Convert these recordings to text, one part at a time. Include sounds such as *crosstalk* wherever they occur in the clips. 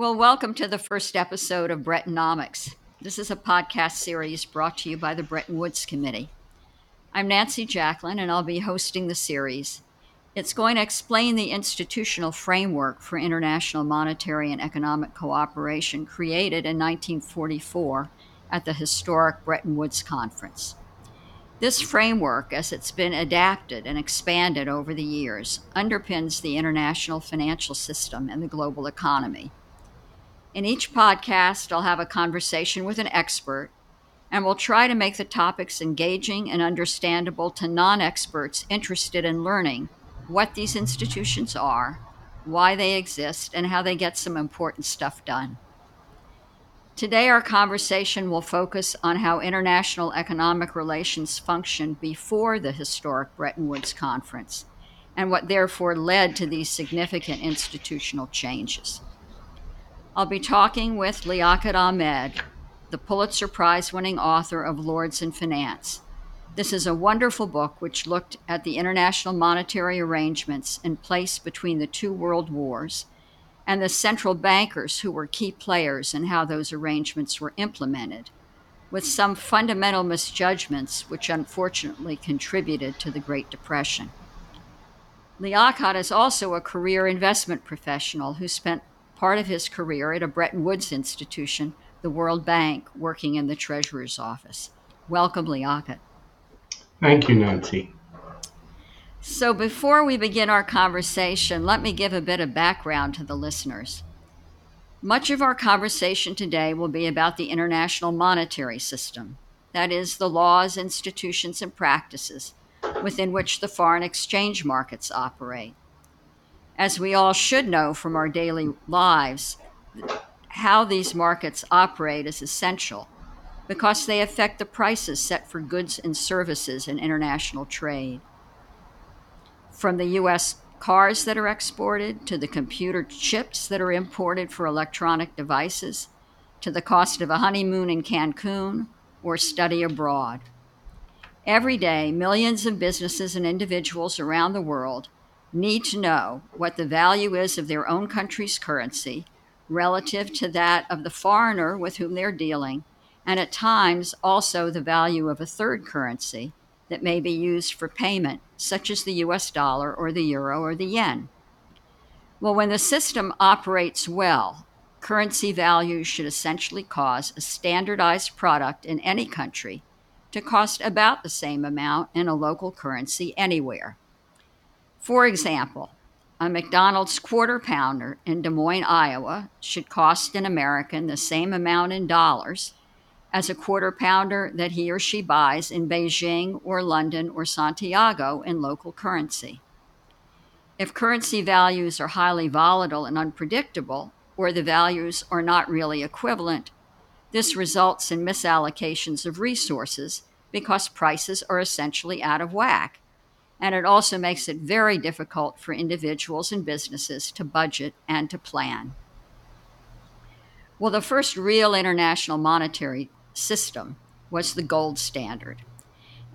Well, welcome to the first episode of Brettonomics. This is a podcast series brought to you by the Bretton Woods Committee. I'm Nancy Jacklin, and I'll be hosting the series. It's going to explain the institutional framework for international monetary and economic cooperation created in 1944 at the historic Bretton Woods Conference. This framework, as it's been adapted and expanded over the years, underpins the international financial system and the global economy. In each podcast, I'll have a conversation with an expert, and we'll try to make the topics engaging and understandable to non experts interested in learning what these institutions are, why they exist, and how they get some important stuff done. Today, our conversation will focus on how international economic relations functioned before the historic Bretton Woods Conference and what therefore led to these significant institutional changes. I'll be talking with Liaquat Ahamed, the Pulitzer Prize winning author of Lords in Finance. This is a wonderful book which looked at the international monetary arrangements in place between the two world wars and the central bankers who were key players in how those arrangements were implemented, with some fundamental misjudgments which unfortunately contributed to the Great Depression. Liaquat is also a career investment professional who spent part of his career at a Bretton Woods institution, the World Bank, working in the Treasurer's office. Welcome, Liaquat. Thank you, Nancy. So, before we begin our conversation, let me give a bit of background to the listeners. Much of our conversation today will be about the international monetary system, that is, the laws, institutions, and practices within which the foreign exchange markets operate as we all should know from our daily lives, how these markets operate is essential because they affect the prices set for goods and services in international trade. From the U.S. cars that are exported to the computer chips that are imported for electronic devices to the cost of a honeymoon in Cancun or study abroad. Every day, millions of businesses and individuals around the world need to know what the value is of their own country's currency relative to that of the foreigner with whom they're dealing, and at times also the value of a third currency that may be used for payment, such as the US dollar or the euro or the yen. Well, when the system operates well, currency values should essentially cause a standardized product in any country to cost about the same amount in a local currency anywhere. For example, a McDonald's quarter pounder in Des Moines, Iowa should cost an American the same amount in dollars as a quarter pounder that he or she buys in Beijing or London or Santiago in local currency. If currency values are highly volatile and unpredictable, or the values are not really equivalent, this results in misallocations of resources because prices are essentially out of whack and it also makes it very difficult for individuals and businesses to budget and to plan. Well, the first real international monetary system was the gold standard.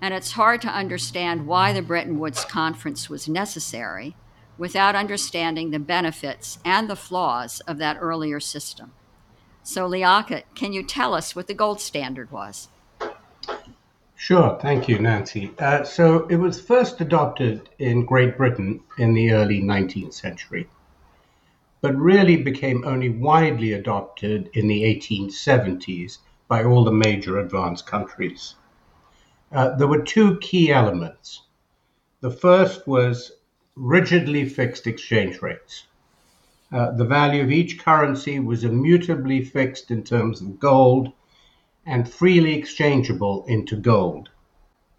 And it's hard to understand why the Bretton Woods Conference was necessary without understanding the benefits and the flaws of that earlier system. So, Liaquat, can you tell us what the gold standard was? Sure, thank you, Nancy. Uh, so it was first adopted in Great Britain in the early 19th century, but really became only widely adopted in the 1870s by all the major advanced countries. Uh, there were two key elements. The first was rigidly fixed exchange rates. Uh, the value of each currency was immutably fixed in terms of gold and freely exchangeable into gold.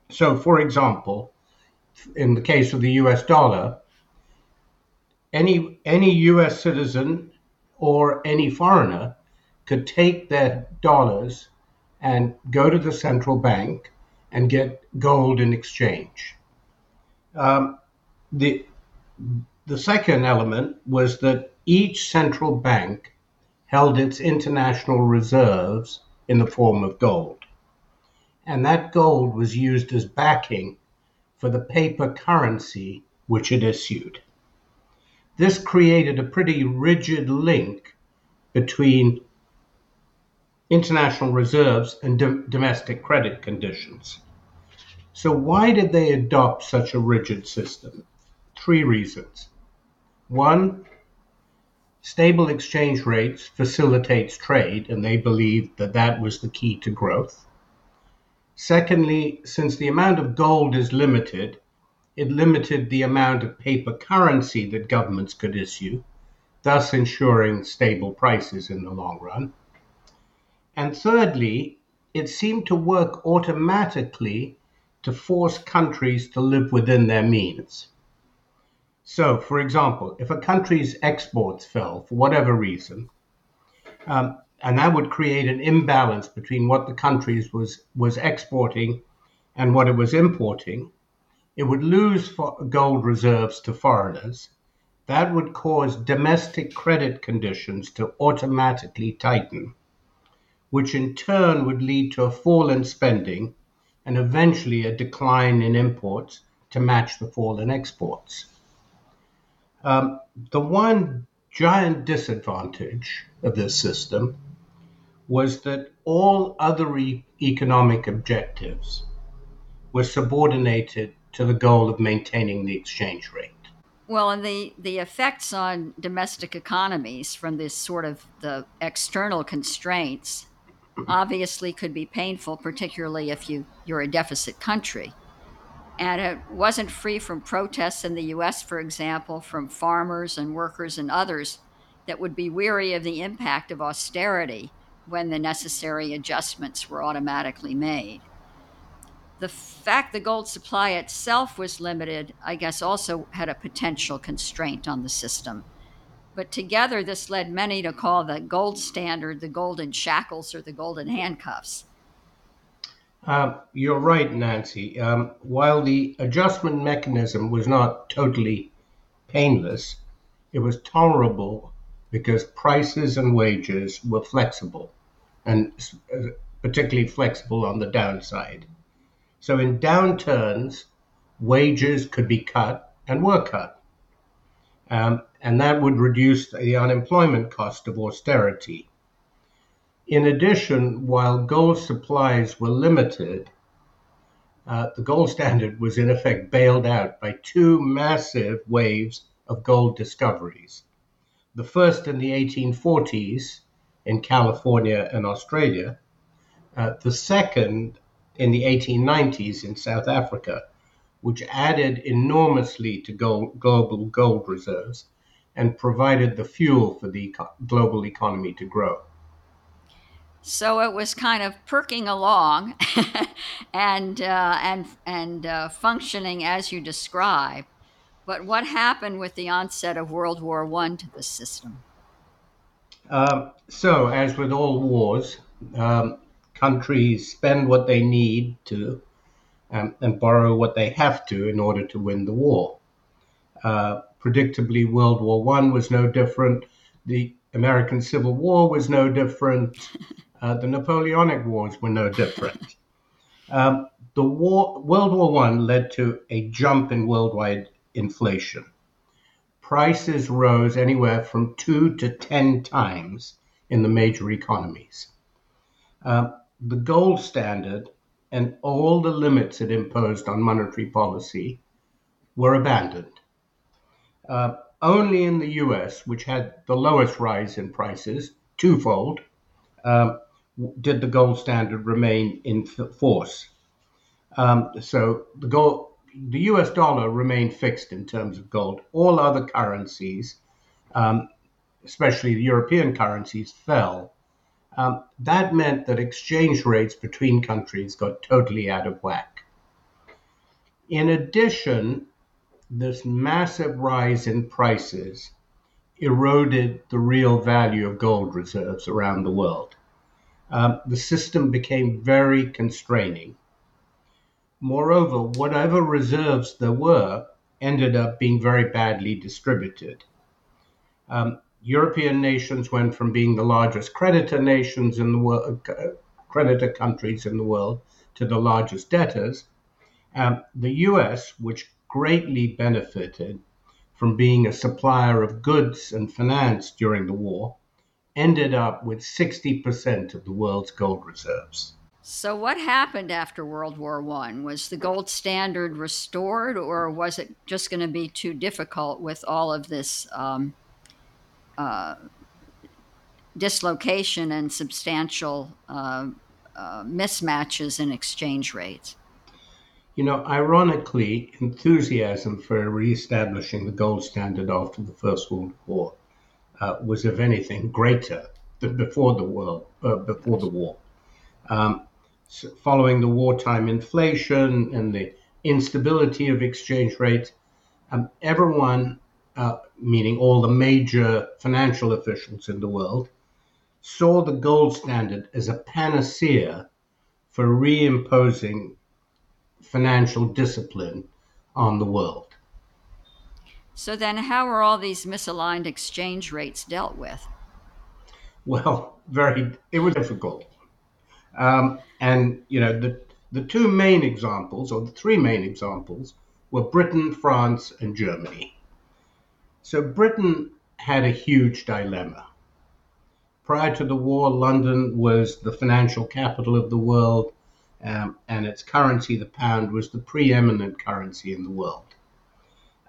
So, for example, in the case of the US dollar, any, any US citizen or any foreigner could take their dollars and go to the central bank and get gold in exchange. Um, the, the second element was that each central bank held its international reserves in the form of gold. And that gold was used as backing for the paper currency which it issued. This created a pretty rigid link between international reserves and do- domestic credit conditions. So, why did they adopt such a rigid system? Three reasons. One, stable exchange rates facilitates trade, and they believed that that was the key to growth. Secondly, since the amount of gold is limited, it limited the amount of paper currency that governments could issue, thus ensuring stable prices in the long run. And thirdly, it seemed to work automatically to force countries to live within their means. So, for example, if a country's exports fell for whatever reason, um, and that would create an imbalance between what the country was, was exporting and what it was importing, it would lose gold reserves to foreigners. That would cause domestic credit conditions to automatically tighten which in turn would lead to a fall in spending and eventually a decline in imports to match the fall in exports. Um, the one giant disadvantage of this system was that all other e- economic objectives were subordinated to the goal of maintaining the exchange rate. Well, and the, the effects on domestic economies from this sort of the external constraints obviously could be painful, particularly if you, you're a deficit country. And it wasn't free from protests in the US, for example, from farmers and workers and others that would be weary of the impact of austerity when the necessary adjustments were automatically made. The fact the gold supply itself was limited, I guess, also had a potential constraint on the system but together, this led many to call the gold standard the golden shackles or the golden handcuffs. Uh, you're right, Nancy. Um, while the adjustment mechanism was not totally painless, it was tolerable because prices and wages were flexible, and uh, particularly flexible on the downside. So in downturns, wages could be cut and were cut. Um, and that would reduce the unemployment cost of austerity. In addition, while gold supplies were limited, uh, the gold standard was in effect bailed out by two massive waves of gold discoveries. The first in the 1840s in California and Australia, uh, the second in the 1890s in South Africa, which added enormously to gold, global gold reserves and provided the fuel for the global economy to grow. So it was kind of perking along *laughs* and, uh, and, and uh, functioning as you describe. But what happened with the onset of World War I to the system? Um, so, as with all wars, um, countries spend what they need to um, and borrow what they have to in order to win the war. Uh, predictably, World War One was no different. The American Civil War was no different. *laughs* Uh, the Napoleonic Wars were no different. Um, the war, World War One led to a jump in worldwide inflation. Prices rose anywhere from two to ten times in the major economies. Uh, the gold standard and all the limits it imposed on monetary policy were abandoned. Uh, only in the US, which had the lowest rise in prices, twofold, um, did the gold standard remain in force. Um, so the gold, the US dollar remained fixed in terms of gold. All other currencies, um, especially the European currencies, fell. Um, that meant that exchange rates between countries got totally out of whack. In addition, this massive rise in prices eroded the real value of gold reserves around the world. Um, the system became very constraining. Moreover, whatever reserves there were ended up being very badly distributed. Um, European nations went from being the largest creditor nations in the world, uh, creditor countries in the world, to the largest debtors. Um, the US, which greatly benefited from being a supplier of goods and finance during the war, ended up with 60% of the world's gold reserves. So, what happened after World War I? Was the gold standard restored, or was it just going to be too difficult with all of this um, uh, dislocation and substantial uh, uh, mismatches in exchange rates? You know, ironically, enthusiasm for reestablishing the gold standard after the First World War uh, was, if anything, greater than before the war. Uh, before the war, um, so following the wartime inflation and the instability of exchange rates, um, everyone, uh, meaning all the major financial officials in the world, saw the gold standard as a panacea for reimposing financial discipline on the world. So then, how are all these misaligned exchange rates dealt with? Well, very, it was difficult. Um, and, you know, the, the two main examples, or the three main examples, were Britain, France, and Germany. So Britain had a huge dilemma. Prior to the war, London was the financial capital of the world um, and its currency, the pound, was the preeminent currency in the world.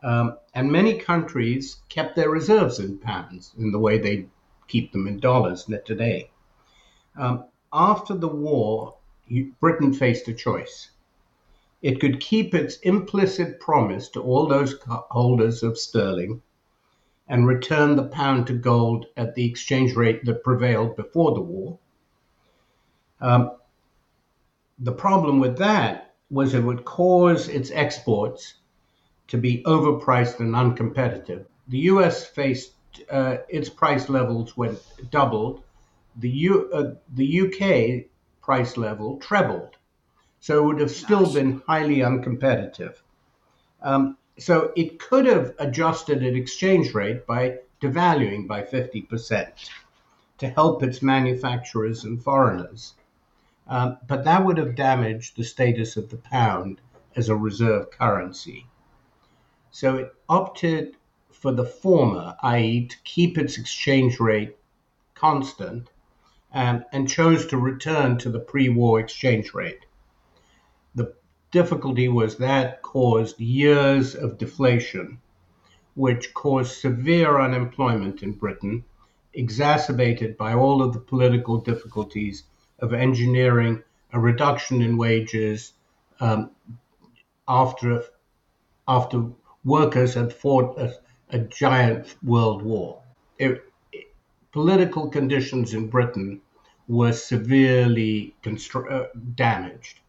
Um, and many countries kept their reserves in pounds in the way they keep them in dollars today. Um, after the war, Britain faced a choice. It could keep its implicit promise to all those holders of sterling and return the pound to gold at the exchange rate that prevailed before the war. Um, the problem with that was it would cause its exports to be overpriced and uncompetitive. The US faced uh, its price levels went doubled. The, U, uh, the UK price level trebled. So it would have still Gosh. been highly uncompetitive. Um, so it could have adjusted its exchange rate by devaluing by 50% to help its manufacturers and foreigners. Um, but that would have damaged the status of the pound as a reserve currency. So it opted for the former, i.e., to keep its exchange rate constant, um, and chose to return to the pre war exchange rate. The difficulty was that caused years of deflation, which caused severe unemployment in Britain, exacerbated by all of the political difficulties of engineering a reduction in wages um, after after workers had fought a, a giant world war. It, it, political conditions in Britain were severely constru- uh, damaged.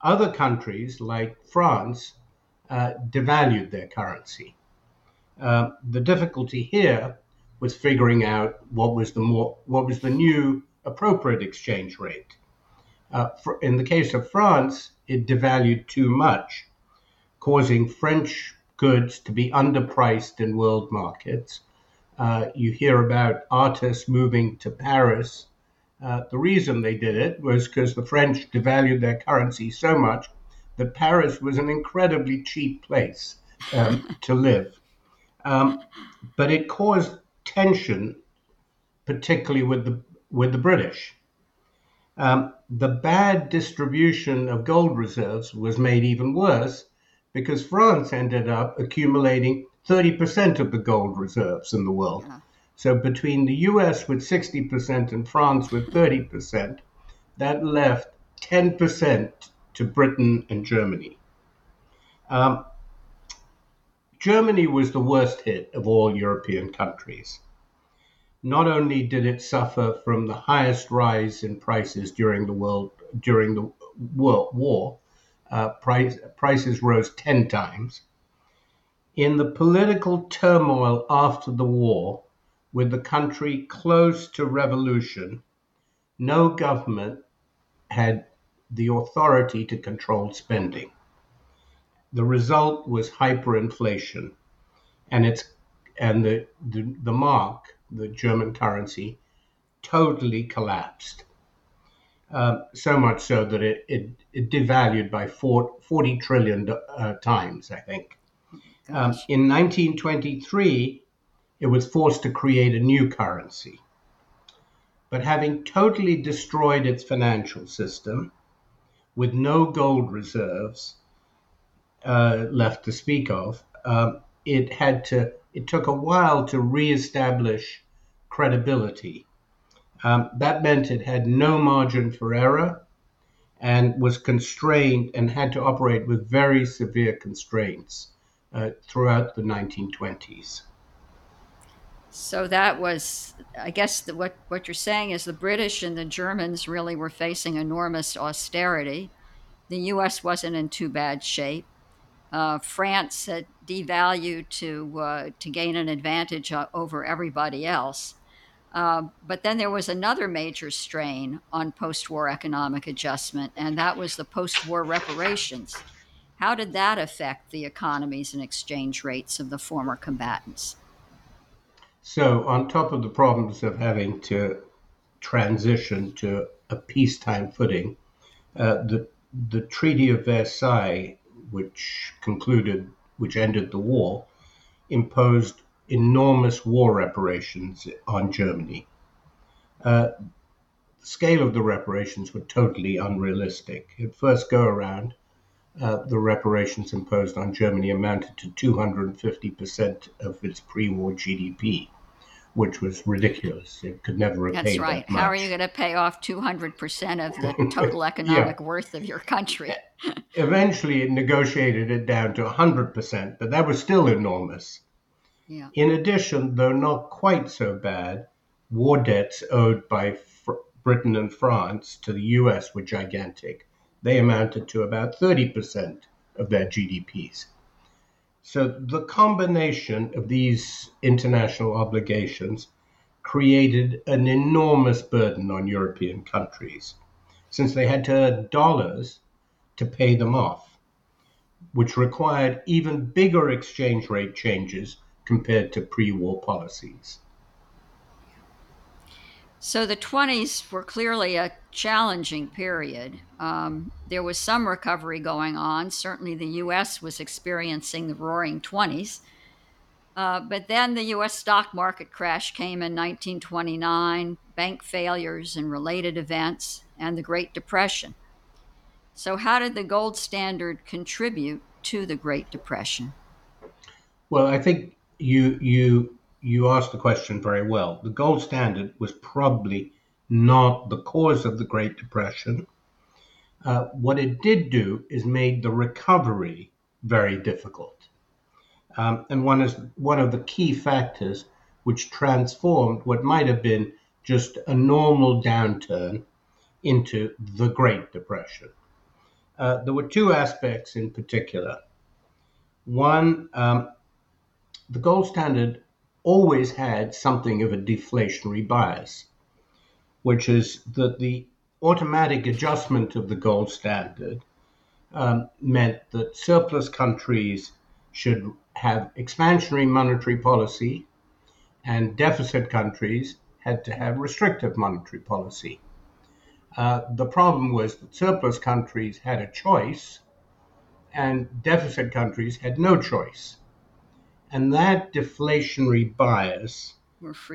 Other countries, like France, uh, devalued their currency. Uh, the difficulty here was figuring out what was the more what was the new appropriate exchange rate. Uh, for, in the case of France, it devalued too much, causing French goods to be underpriced in world markets. Uh, you hear about artists moving to Paris. Uh, the reason they did it was because the French devalued their currency so much that Paris was an incredibly cheap place um, *laughs* to live. Um, but it caused tension, particularly with the with the British. Um, the bad distribution of gold reserves was made even worse because France ended up accumulating 30% of the gold reserves in the world. Yeah. So between the US with 60% and France with 30%, that left 10% to Britain and Germany. Um, Germany was the worst hit of all European countries not only did it suffer from the highest rise in prices during the world during the world war, uh, price, prices rose 10 times. In the political turmoil after the war, with the country close to revolution, no government had the authority to control spending. The result was hyperinflation, and it's and the, the, the mark the German currency, totally collapsed. Uh, so much so that it, it, it devalued by 40 trillion uh, times, I think. Um, in 1923, it was forced to create a new currency. But having totally destroyed its financial system with no gold reserves uh, left to speak of, um, it had to. It took a while to reestablish credibility. Um, that meant it had no margin for error and was constrained and had to operate with very severe constraints uh, throughout the 1920s. So that was, I guess, the, what what you're saying is the British and the Germans really were facing enormous austerity. The U.S. wasn't in too bad shape. Uh, France had devalued to uh, to gain an advantage uh, over everybody else. Uh, but then there was another major strain on post-war economic adjustment, and that was the post-war reparations. How did that affect the economies and exchange rates of the former combatants? So, on top of the problems of having to transition to a peacetime footing, uh, the the Treaty of Versailles, which concluded, which ended the war, imposed enormous war reparations on Germany. Uh, the scale of the reparations were totally unrealistic. At first go around, uh, the reparations imposed on Germany amounted to 250% of its pre war GDP which was ridiculous. It could never repay That's right. That How are you going to pay off 200% of the *laughs* total economic yeah. worth of your country? Eventually, it negotiated it down to 100%, but that was still enormous. In addition, though not quite so bad, war debts owed by Britain and France to the US were gigantic. They amounted to about 30% of their GDPs. So the combination of these international obligations created an enormous burden on European countries, since they had to earn dollars to pay them off, which required even bigger exchange rate changes compared to pre war policies. So the 20s were clearly a challenging period. Um, there was some recovery going on. Certainly, the U.S. was experiencing the roaring 20s. Uh, but then the U.S. stock market crash came in 1929, bank failures and related events, and the Great Depression. So, how did the gold standard contribute to the Great Depression? Well, I think you you you asked the question very well. The gold standard was probably not the cause of the Great Depression. Uh, what it did do is made the recovery very difficult. Um, and one is one of the key factors which transformed what might have been just a normal downturn into the Great Depression. Uh, there were two aspects in particular. One, um, the gold standard always had something of a deflationary bias, which is that the automatic adjustment of the gold standard um, meant that surplus countries should have expansionary monetary policy and deficit countries had to have restrictive monetary policy. Uh, the problem was that surplus countries had a choice and deficit countries had no choice. And that deflationary bias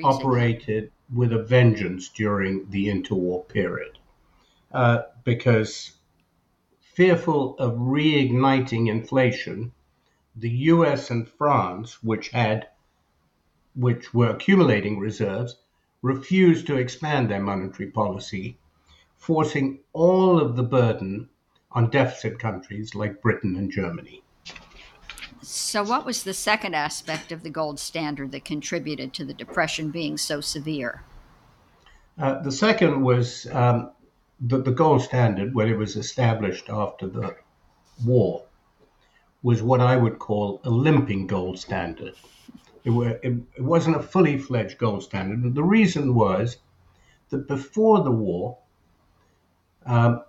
operated with a vengeance during the interwar period. Uh, because fearful of reigniting inflation, the US and France, which had which were accumulating reserves, refused to expand their monetary policy, forcing all of the burden on deficit countries like Britain and Germany. So, what was the second aspect of the gold standard that contributed to the depression being so severe? Uh, the second was um, the, the gold standard, when it was established after the war, was what I would call a limping gold standard. It, were, it, it wasn't a fully fledged gold standard. The reason was that before the war, um,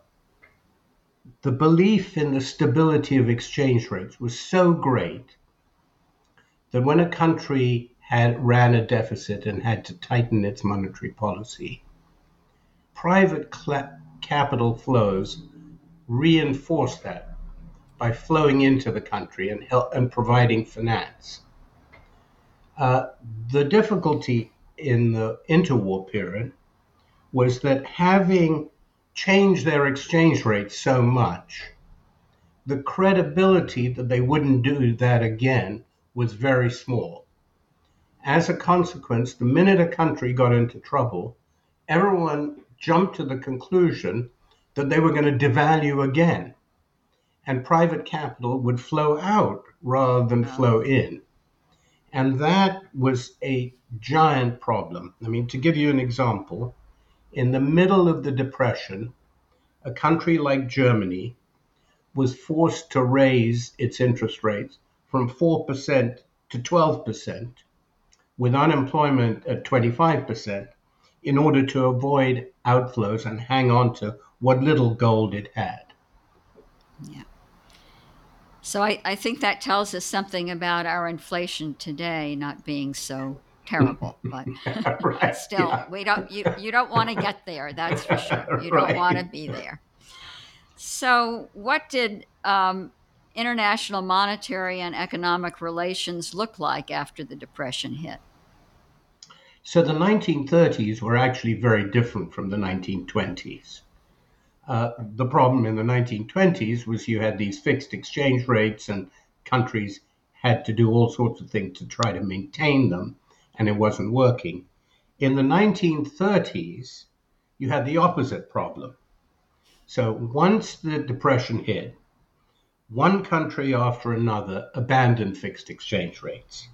the belief in the stability of exchange rates was so great that when a country had ran a deficit and had to tighten its monetary policy, private cl- capital flows reinforced that by flowing into the country and help, and providing finance. Uh, the difficulty in the interwar period was that having changed their exchange rate so much, the credibility that they wouldn't do that again was very small. As a consequence, the minute a country got into trouble, everyone jumped to the conclusion that they were going to devalue again. And private capital would flow out rather than flow in. And that was a giant problem. I mean, to give you an example, in the middle of the Depression, a country like Germany was forced to raise its interest rates from 4% to 12%, with unemployment at 25%, in order to avoid outflows and hang on to what little gold it had. Yeah. So I, I think that tells us something about our inflation today not being so terrible, *laughs* but right, still, yeah. we don't. You you don't want to get there. That's for sure. *laughs* You Right. don't want to be there. So, what did um, international monetary and economic relations look like after the depression hit? So the 1930s were actually very different from the 1920s. Uh, the problem in the 1920s was you had these fixed exchange rates, and countries had to do all sorts of things to try to maintain them, and it wasn't working. In the 1930s, you had the opposite problem. So once the Depression hit, one country after another abandoned fixed exchange rates.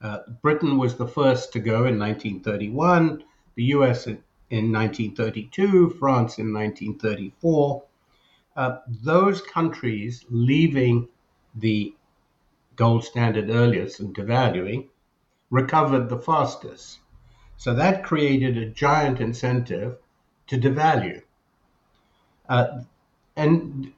Uh, Britain was the first to go in 1931, the US in, in 1932, France in 1934. Uh, those countries leaving the gold standard earliest and devaluing recovered the fastest. So that created a giant incentive to devalue. Uh, and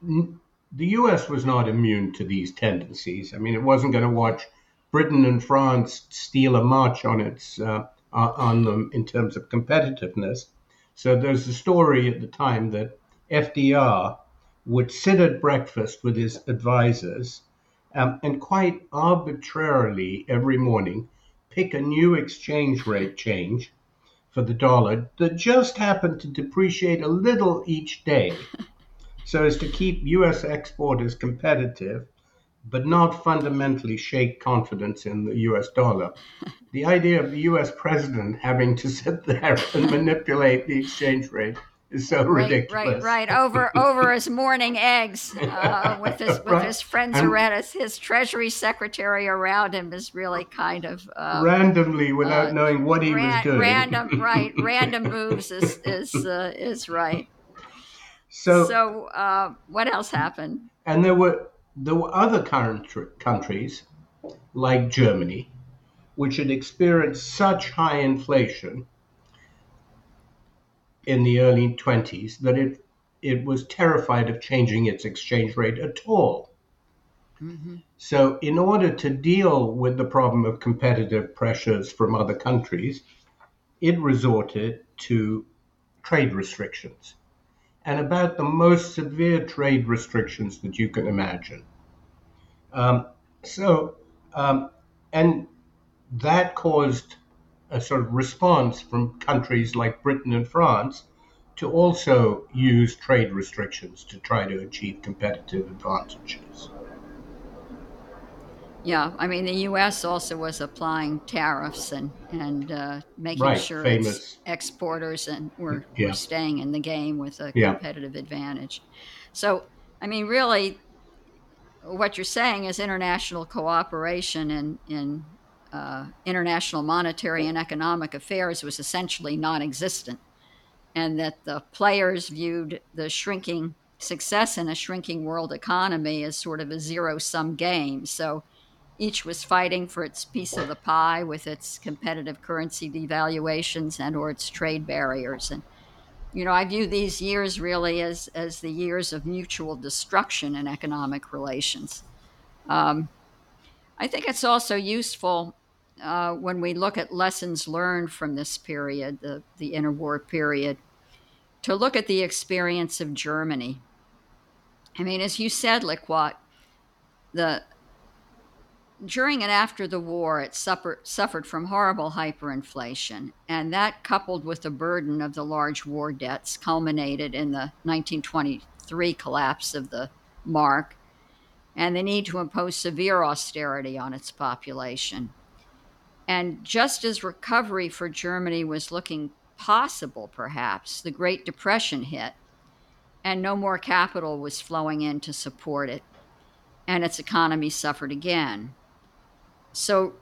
the US was not immune to these tendencies. I mean, it wasn't going to watch Britain and France steal a march on its uh, uh, on them in terms of competitiveness. So there's a story at the time that FDR would sit at breakfast with his advisors um, and quite arbitrarily every morning pick a new exchange rate change for the dollar that just happened to depreciate a little each day *laughs* so as to keep US exporters competitive but not fundamentally shake confidence in the US dollar. The idea of the US president having to sit there and manipulate the exchange rate is so Right, ridiculous. right, right. Over over his morning eggs uh, *laughs* with his with Right. his friends And- around us. His treasury secretary around him is really kind of um, Randomly, without uh, knowing what he ran- was doing. random. *laughs* Right, random moves is is uh, is right. So, So, uh, what else happened? and there were there were other country, countries like Germany, which had experienced such high inflation in the early 20s that it it was terrified of changing its exchange rate at all. So, in order to deal with the problem of competitive pressures from other countries, it resorted to trade restrictions and about the most severe trade restrictions that you can imagine. Um, so, um, and that caused a sort of response from countries like Britain and France to also use trade restrictions to try to achieve competitive advantages. Yeah, I mean, the U.S. also was applying tariffs and and uh, making Right, sure exporters and were, Yeah. were staying in the game with a Yeah. competitive advantage. So, I mean, really, what you're saying is international cooperation in in uh, international monetary and economic affairs was essentially non-existent, and that the players viewed the shrinking success in a shrinking world economy as sort of a zero-sum game. So each was fighting for its piece of the pie with its competitive currency devaluations and or its trade barriers and you know i view these years really as as the years of mutual destruction in economic relations um, i think it's also useful uh, when we look at lessons learned from this period the, the interwar period to look at the experience of germany i mean as you said Liaquat the during and after the war, it suffered, suffered from horrible hyperinflation, and that, coupled with the burden of the large war debts, culminated in the 1923 collapse of the mark and the need to impose severe austerity on its population. And just as recovery for Germany was looking possible, perhaps, the Great Depression hit, and no more capital was flowing in to support it, and its economy suffered again. So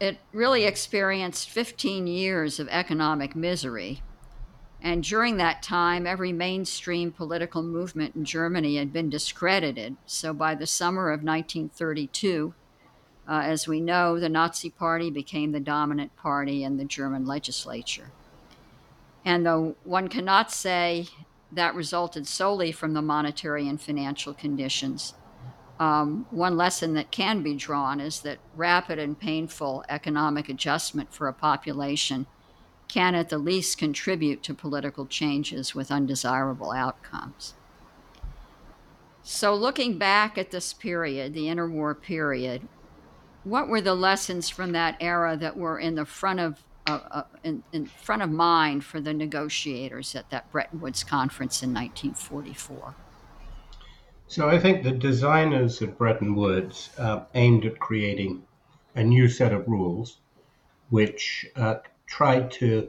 it really experienced 15 years of economic misery. And during that time, every mainstream political movement in Germany had been discredited. So by the summer of 1932, uh, as we know, the Nazi Party became the dominant party in the German legislature. And though one cannot say that resulted solely from the monetary and financial conditions, um, one lesson that can be drawn is that rapid and painful economic adjustment for a population can at the least contribute to political changes with undesirable outcomes. So, looking back at this period, the interwar period, what were the lessons from that era that were in the front of uh, uh, in, in, front of mind for the negotiators at that Bretton Woods conference in 1944? So I think the designers of Bretton Woods uh, aimed at creating a new set of rules which uh, tried to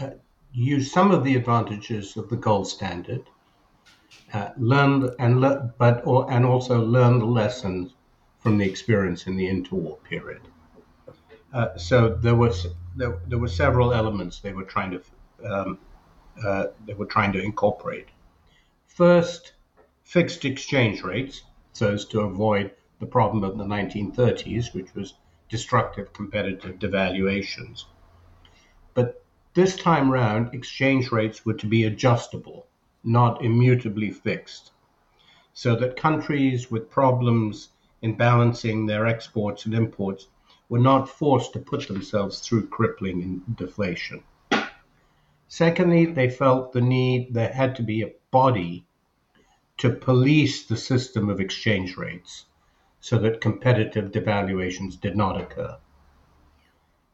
uh, use some of the advantages of the gold standard, learn and le- but or, and also learn the lessons from the experience in the interwar period. Uh, so there was there, there were several elements they were trying to um, uh, they were trying to incorporate. First fixed exchange rates so as to avoid the problem of the 1930s, which was destructive competitive devaluations. But this time round, exchange rates were to be adjustable, not immutably fixed, so that countries with problems in balancing their exports and imports were not forced to put themselves through crippling deflation. Secondly, they felt the need, there had to be a body to police the system of exchange rates so that competitive devaluations did not occur.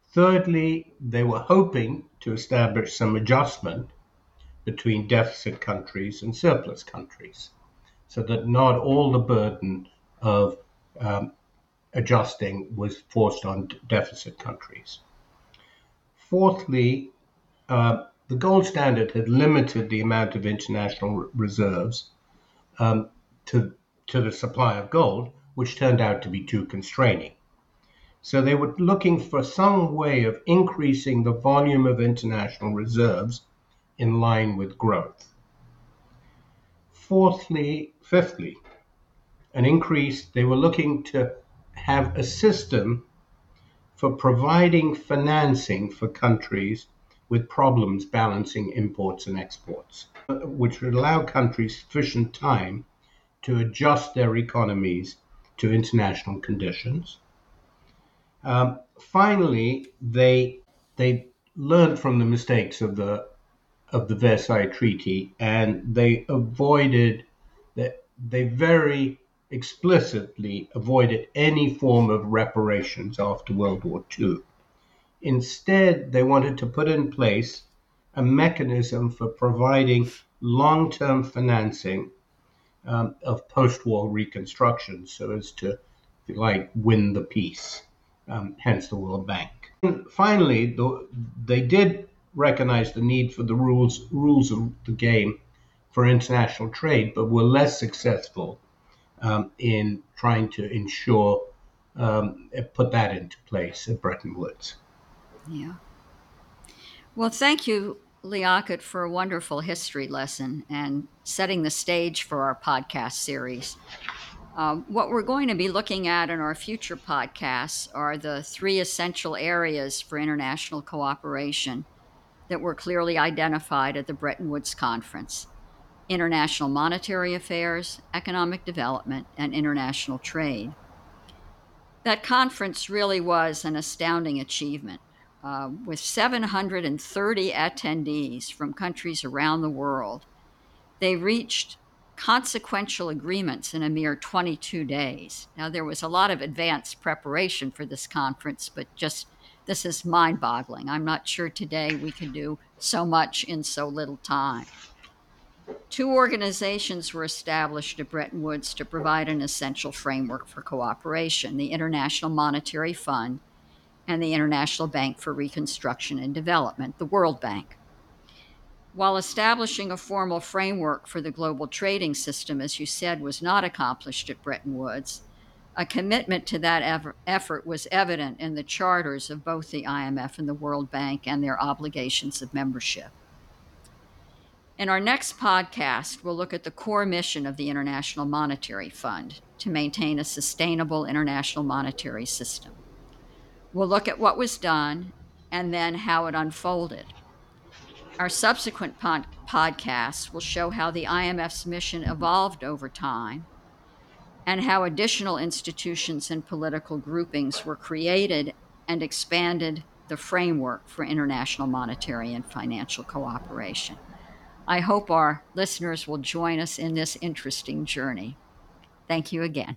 Thirdly, they were hoping to establish some adjustment between deficit countries and surplus countries so that not all the burden of um, adjusting was forced on deficit countries. Fourthly, uh, the gold standard had limited the amount of international reserves um, to, to the supply of gold, which turned out to be too constraining. So they were looking for some way of increasing the volume of international reserves in line with growth. Fourthly, fifthly, an increase, they were looking to have a system for providing financing for countries with problems balancing imports and exports which would allow countries sufficient time to adjust their economies to international conditions. Um, finally, they they learned from the mistakes of the of the Versailles Treaty, and they avoided that they very explicitly avoided any form of reparations after World War II. Instead, they wanted to put in place a mechanism for providing long term financing um, of post war reconstruction so as to, like, win the peace, um, hence the World Bank. And finally, the, they did recognize the need for the rules, rules of the game for international trade, but were less successful um, in trying to ensure, um, put that into place at Bretton Woods. Yeah. Well, thank you, Liaquat, for a wonderful history lesson and setting the stage for our podcast series. Um, what we're going to be looking at in our future podcasts are the three essential areas for international cooperation that were clearly identified at the Bretton Woods Conference international monetary affairs, economic development, and international trade. That conference really was an astounding achievement. Uh, with 730 attendees from countries around the world. They reached consequential agreements in a mere 22 days. Now, there was a lot of advanced preparation for this conference, but just this is mind boggling. I'm not sure today we can do so much in so little time. Two organizations were established at Bretton Woods to provide an essential framework for cooperation the International Monetary Fund and the International Bank for Reconstruction and Development, the World Bank. While establishing a formal framework for the global trading system, as you said, was not accomplished at Bretton Woods, a commitment to that effort was evident in the charters of both the IMF and the World Bank and their obligations of membership. In our next podcast, we'll look at the core mission of the International Monetary Fund to maintain a sustainable international monetary system. We'll look at what was done and then how it unfolded. Our subsequent pod- podcasts will show how the IMF's mission evolved over time and how additional institutions and political groupings were created and expanded the framework for international monetary and financial cooperation. I hope our listeners will join us in this interesting journey. Thank you again.